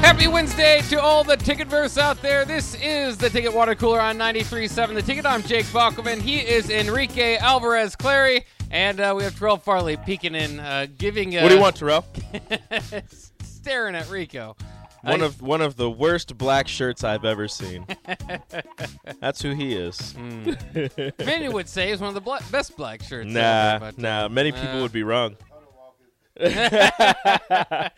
Happy Wednesday to all the Ticketverse out there. This is the Ticket Water Cooler on 93.7 The Ticket. I'm Jake Bachman. He is Enrique Alvarez Clary. And uh, we have Terrell Farley peeking in, uh, giving. Uh, What do you want, Terrell? staring at Rico. One I- of one of the worst black shirts I've ever seen. That's who he is. Many would say is one of the bla- best black shirts. Nah, there, but, nah. Many people uh, would be wrong.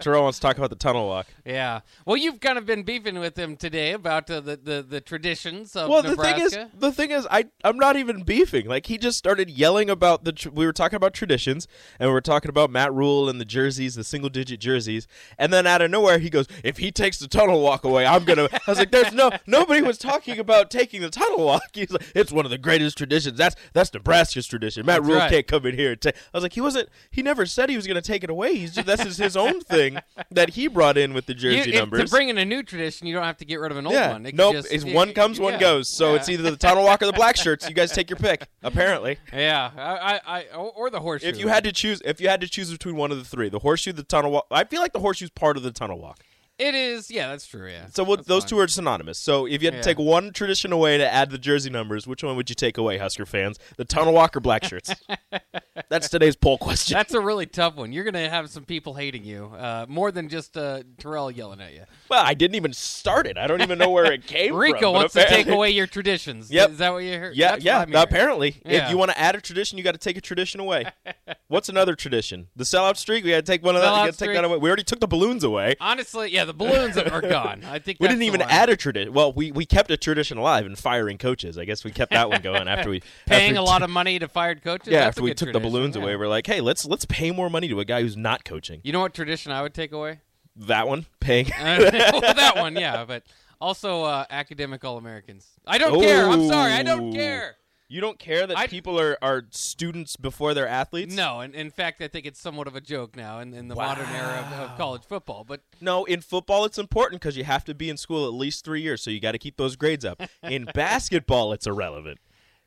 Terrell wants to talk about the tunnel walk. Yeah. Well, you've kind of been beefing with him today about uh, the, the the traditions of Well, the thing is, the thing is, I I'm not even beefing. Like he just started yelling about the. Tr- we were talking about traditions, and we were talking about Matt Rhule and the jerseys, the single digit jerseys, and then out of nowhere he goes, "If he takes the tunnel walk away, I'm gonna." I was like, "There's no nobody was talking about taking the tunnel walk." He's like, "It's one of the greatest traditions. That's that's Nebraska's tradition. Matt That's Rhule right. can't come in here and take." I was like, "He wasn't. He never said he was gonna take it away. He's just this is his own thing that he brought in with the You- jersey numbers." To bring in a new tradition, you don't have to get rid of an old yeah, one. It nope. just- it- one it- comes, one yeah, goes. So it's either the tunnel walk or the black shirts. You guys take your pick. Apparently, Yeah, I, I, I or the horseshoe. if you had to choose, if you had to choose between one of the three, the horseshoe, the tunnel walk. I feel like the horseshoe's part of the tunnel walk. it is. Yeah, that's true. Yeah. So those fine. two are synonymous. So if you had to Yeah. take one tradition away to add the jersey numbers, which one would you take away, Husker fans? The tunnel walk or black shirts? That's today's poll question. That's a really tough one. You're gonna have some people hating you, uh, more than just uh, Terrell yelling at you. well, I didn't even start it. I don't even know where it came from. Rico but wants to take away your traditions. Yep. Is that what you heard? Yeah, That's yeah. Apparently, Yeah. if you want to add a tradition, you got to take a tradition away. What's another tradition? The sellout streak. We got to take one of that. You got to take that away. We already took the balloons away. Honestly, yeah, the balloons are gone. I think We didn't even add a tradition. Well, we, we kept a tradition alive in firing coaches. I guess we kept that one going after we paying after a lot of money to fired coaches. Yeah, That's after we took the tradition, balloons yeah. away, we're like, hey, let's let's pay more money to a guy who's not coaching. You know what tradition I would take away? That one, paying. Uh, well, that one, yeah, but also uh, academic All Americans. I don't care. I'm sorry, I don't care. You don't care that I- people are, are students before they're athletes? No, and in fact, I think it's somewhat of a joke now in, in the modern era of, of college football. But No, in football it's important because you have to be in school at least three years, so you got to keep those grades up. In basketball, it's irrelevant.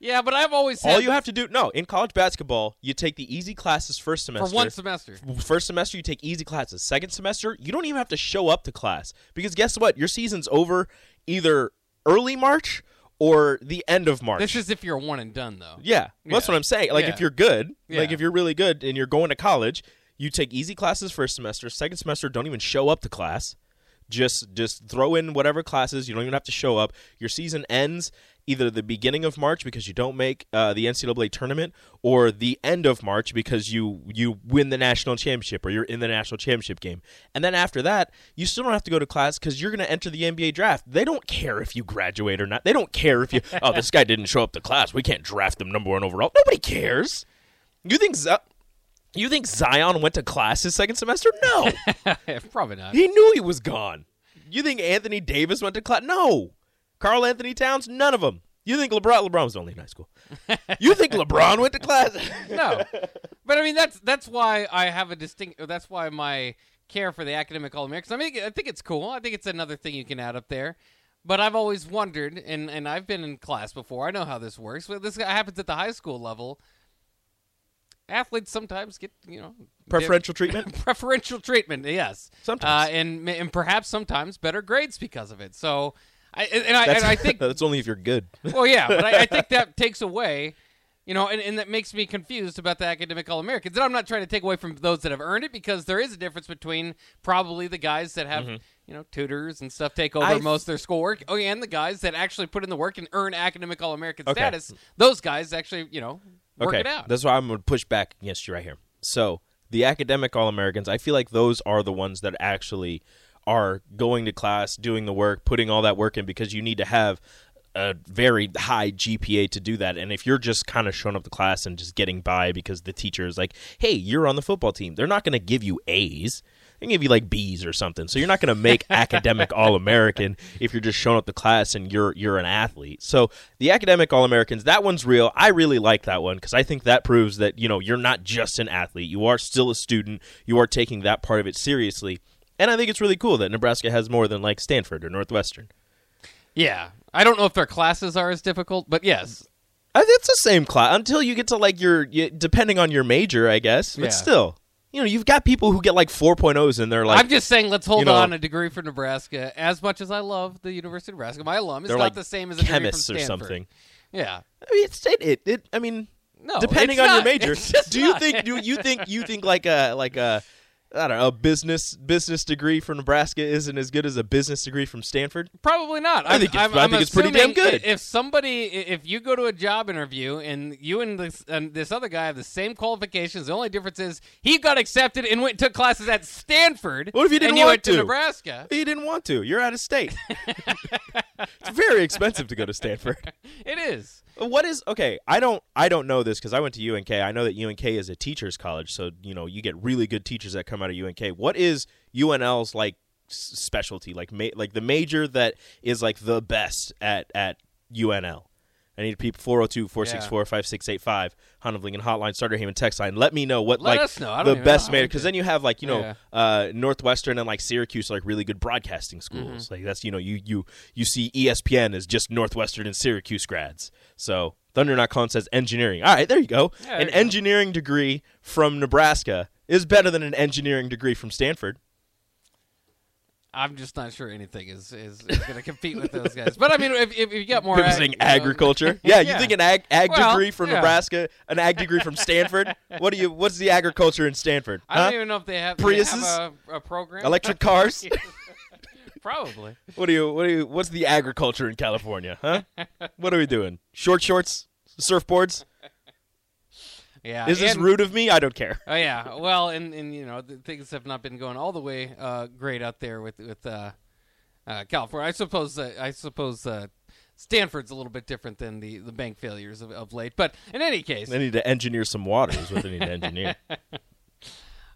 Yeah, but I've always said All you have to do, no, in college basketball, you take the easy classes first semester for one semester. First semester, you take easy classes. Second semester, you don't even have to show up to class because guess what? Your season's over either early March or the end of March. This is if you're one and done, though. yeah, that's what I'm saying. Like Yeah. if you're good, like if you're really good and you're going to college, you take easy classes first semester. Second semester, don't even show up to class. Just just throw in whatever classes. You don't even have to show up. Your season ends either the beginning of March because you don't make uh, the NCAA tournament, or the end of March because you you win the national championship or you're in the national championship game. And then after that, you still don't have to go to class because you're going to enter the NBA draft. They don't care if you graduate or not. They don't care if you. oh, this guy didn't show up to class. We can't draft him number one overall. Nobody cares. You think Z- you think Zion went to class his second semester? No. Probably not. He knew he was gone. You think Anthony Davis went to class? No. Karl-Anthony Towns? None of them. You think LeBron? LeBron was only in high school. you think LeBron went to class? no, but I mean that's that's why I have a distinct. That's why my care for the academic All Americans. I mean, I think it's cool. I think it's another thing you can add up there. But I've always wondered, and, and I've been in class before. I know how this works. But this happens at the high school level. Athletes sometimes get you know Preferential treatment? preferential treatment. Yes, Sometimes. uh, and and perhaps sometimes better grades because of it. So, I and I, and I think that's only if you're good. well, yeah, but I, I think that takes away, you know, and, and that makes me confused about the academic All Americans. And I'm not trying to take away from those that have earned it because there is a difference between probably the guys that have, you know, tutors and stuff take over Mm-hmm. I- most of their schoolwork, oh, yeah, and the guys that actually put in the work and earn academic All American Okay. status. Those guys actually, you know, work okay, it out. that's why I'm going to push back against you right here. So the academic All Americans, I feel like those are the ones that actually are going to class, doing the work, putting all that work in because you need to have a very high GPA to do that. And if you're just kind of showing up to class and just getting by because the teacher is like, "Hey, you're on the football team," they're not going to give you A's. They give you like B's or something. So you're not going to make academic All American if you're just showing up to class and you're you're an athlete. So the academic All Americans, that one's real. I really like that one because I think that proves that you know you're not just an athlete. You are still a student. You are taking that part of it seriously. And I think it's really cool that Nebraska has more than like Stanford or Northwestern. Yeah, I don't know if their classes are as difficult, but yes, Uh, It's the same class until you get to like your, depending on your major, I guess. But Yeah. still, you know, you've got people who get like 4.0s and they're like, I'm just saying, let's hold you know- on a degree for Nebraska. As much as I love the University of Nebraska, my alum is not like the same as a from or something. Yeah, I mean, it's it, it, it I mean, no, depending on your major. Do you not. think do you think you think like a like a I don't know, a business business degree from Nebraska isn't as good as a business degree from Stanford? Probably not. I think it's- I'm, I I'm think it's pretty damn good. If somebody, if you go to a job interview and you and this and this other guy have the same qualifications, the only difference is he got accepted and went and took classes at Stanford. What if you didn't and you want went to to? Nebraska? You didn't want to. You're out of state. it's very expensive to go to Stanford. It is. What is okay? I don't I don't know this because I went to UNK. I know that UNK is a teachers college, so you know you get really good teachers that come out of UNK. What is UNL's like specialty? Like ma- like the major that is like the best at at UNL. I need people 402-464-5685 Hunt of Lincoln hotline starter Heyman text line. Let me know what Let like us know. I don't the even best know. major because then you have like you know Yeah. uh, Northwestern and like Syracuse are, like really good broadcasting schools. Mm-hmm. Like that's you know you you you see ESPN is just Northwestern and Syracuse grads. So Thunder Not Calling says engineering. All right, there you go. Yeah, there an you go. engineering degree from Nebraska is better than an engineering degree from Stanford. I'm just not sure anything is is, is going to compete with those guys. But I mean, if, if you got more People ag- saying you know- agriculture. Yeah, you think an ag, ag Well, degree from yeah. Nebraska, an ag degree from Stanford? What do you? What's the agriculture in Stanford? I don't even know if they have, do they have Priuses? a, a program. Electric cars? Probably. What do you? What do you? What's the agriculture in California? Huh? what are we doing? Short shorts, surfboards. Yeah. Is this and- rude of me? I don't care. Oh yeah. Well, and and you know th- things have not been going all the way uh, great out there with with uh, uh, California. I suppose uh, I suppose uh, Stanford's a little bit different than the the bank failures of, of late. But in any case, They need to engineer some water. Is what they need to engineer.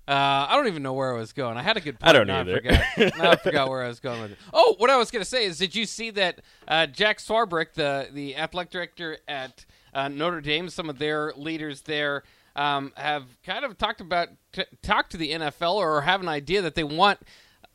Uh, I don't even know where I was going. I had a good. Point. I don't either. I forgot. I forgot where I was going with it. Oh, what I was going to say is, did you see that uh, Jack Swarbrick, the the athletic director at uh, Notre Dame, some of their leaders there um, have kind of talked about t- talked to the NFL or have an idea that they want.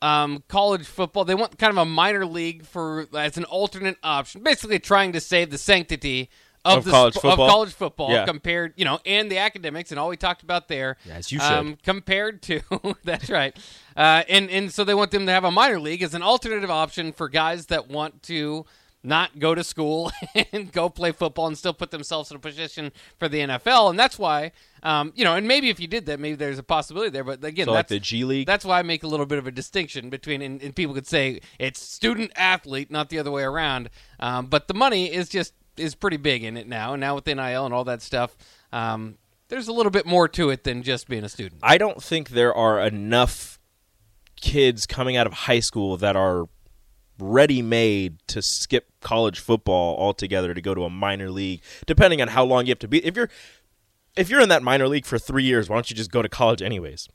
Um, college football. They want kind of a minor league for as an alternate option, basically trying to save the sanctity of, Of the college sp- football? of college football Yeah. compared, you know, and the academics and all we talked about there. Yes, you should. Um, compared to that's right, uh, and and so they want them to have a minor league as an alternative option for guys that want to not go to school and go play football and still put themselves in a position for the NFL, and that's why, um, you know, and maybe if you did that, maybe there's a possibility there. But again, So like that's the G League. that's why I make a little bit of a distinction between, and, and people could say it's student athlete, not the other way around. Um, but the money is just is pretty big in it now, and now with NIL and all that stuff, um, there's a little bit more to it than just being a student. I don't think there are enough kids coming out of high school that are ready made to skip college football altogether to go to a minor league depending on how long you have to be. If you're if you're in that minor league for 3 years why don't you just go to college anyways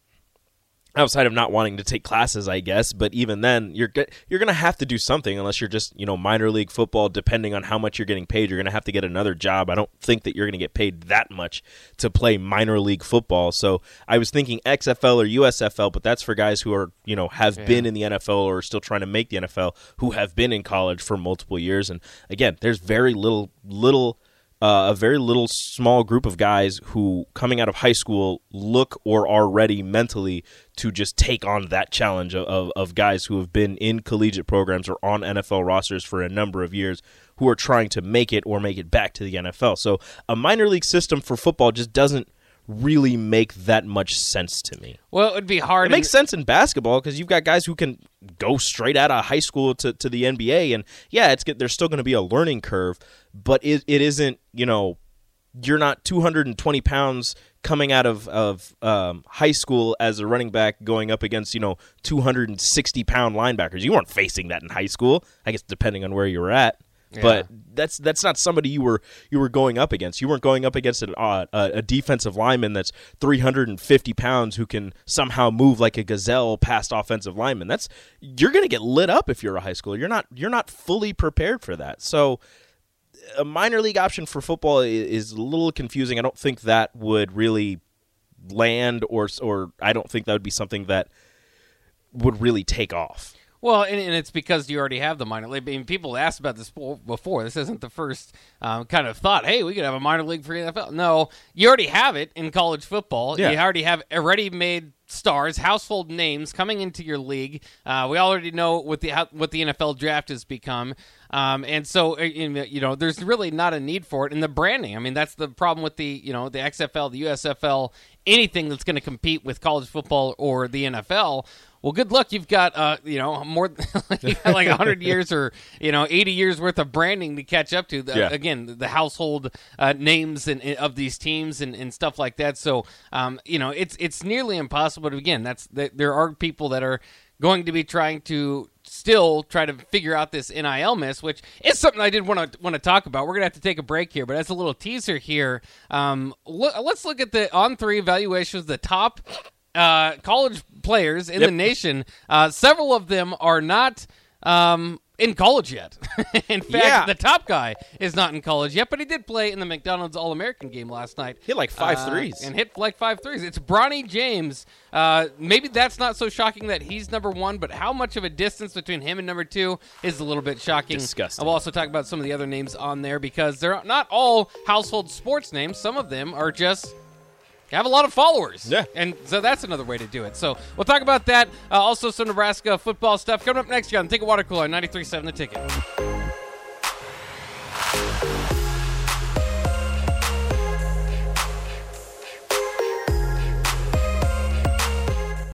outside of not wanting to take classes I guess but even then you're you're going to have to do something unless you're just you know minor league football depending on how much you're getting paid you're going to have to get another job. I don't think that you're going to get paid that much to play minor league football. So I was thinking XFL or USFL but that's for guys who are you know have been in the NFL or are still trying to make the NFL who have been in college for multiple years. And again there's very little little uh, a very little small group of guys who coming out of high school look or are ready mentally to just take on that challenge of, of, of guys who have been in collegiate programs or on NFL rosters for a number of years who are trying to make it or make it back to the NFL. So a minor league system for football just doesn't really make that much sense to me. Well, it would be hard. It makes sense in basketball because you've got guys who can go straight out of high school to, to the NBA, and yeah, it's. There's still going to be a learning curve, but it, it isn't. You know, you're not 220 pounds coming out of of um, high school as a running back going up against you know 260 pound linebackers. You weren't facing that in high school. I guess depending on where you were at. But that's that's not somebody you were you were going up against. You weren't going up against an, uh, a, defensive lineman that's 350 pounds who can somehow move like a gazelle past offensive lineman. That's you're going to get lit up if you're a high schooler. You're not you're not fully prepared for that. So a minor league option for football is a little confusing. I don't think that would really land, or or I don't think that would be something that would really take off. Well, and, and it's because you already have the minor league. I mean, people asked about this before. This isn't the first um, kind of thought. Hey, we could have a minor league for NFL. No, you already have it in college football. Yeah. You already have already made stars, household names coming into your league. Uh, we already know what the how, what the NFL draft has become, um, and so uh, you know, there's really not a need for it. And the branding. I mean, that's the problem with the you know the XFL, the USFL, anything that's going to compete with college football or the NFL. Well, good luck. You've got, uh, you know, more like hundred years or you know eighty years worth of branding to catch up to. The, Yeah. Again, the household uh, names and of these teams and, and stuff like that. So, um, you know, it's it's nearly impossible. To, again, that's that there are people that are going to be trying to still try to figure out this NIL miss, which is something I did want to want to talk about. We're gonna have to take a break here, but as a little teaser here, um, look, let's look at the On3 evaluations. The top uh, college players in Yep. the nation. Uh, several of them are not um, in college yet. in fact, Yeah. the top guy is not in college yet, but he did play in the McDonald's All American game last night. Hit like five Uh, threes. and hit like five threes. It's Bronny James. Uh, maybe that's not so shocking that he's number one, but how much of a distance between him and number two is a little bit shocking. Disgusting. I'll also talk about some of the other names on there because they're not all household sports names. Some of them are just have a lot of followers. Yeah. And so that's another way to do it. So we'll talk about that. Uh, also, some Nebraska football stuff coming up next year on Ticket Water Cooler on 93.7 The Ticket.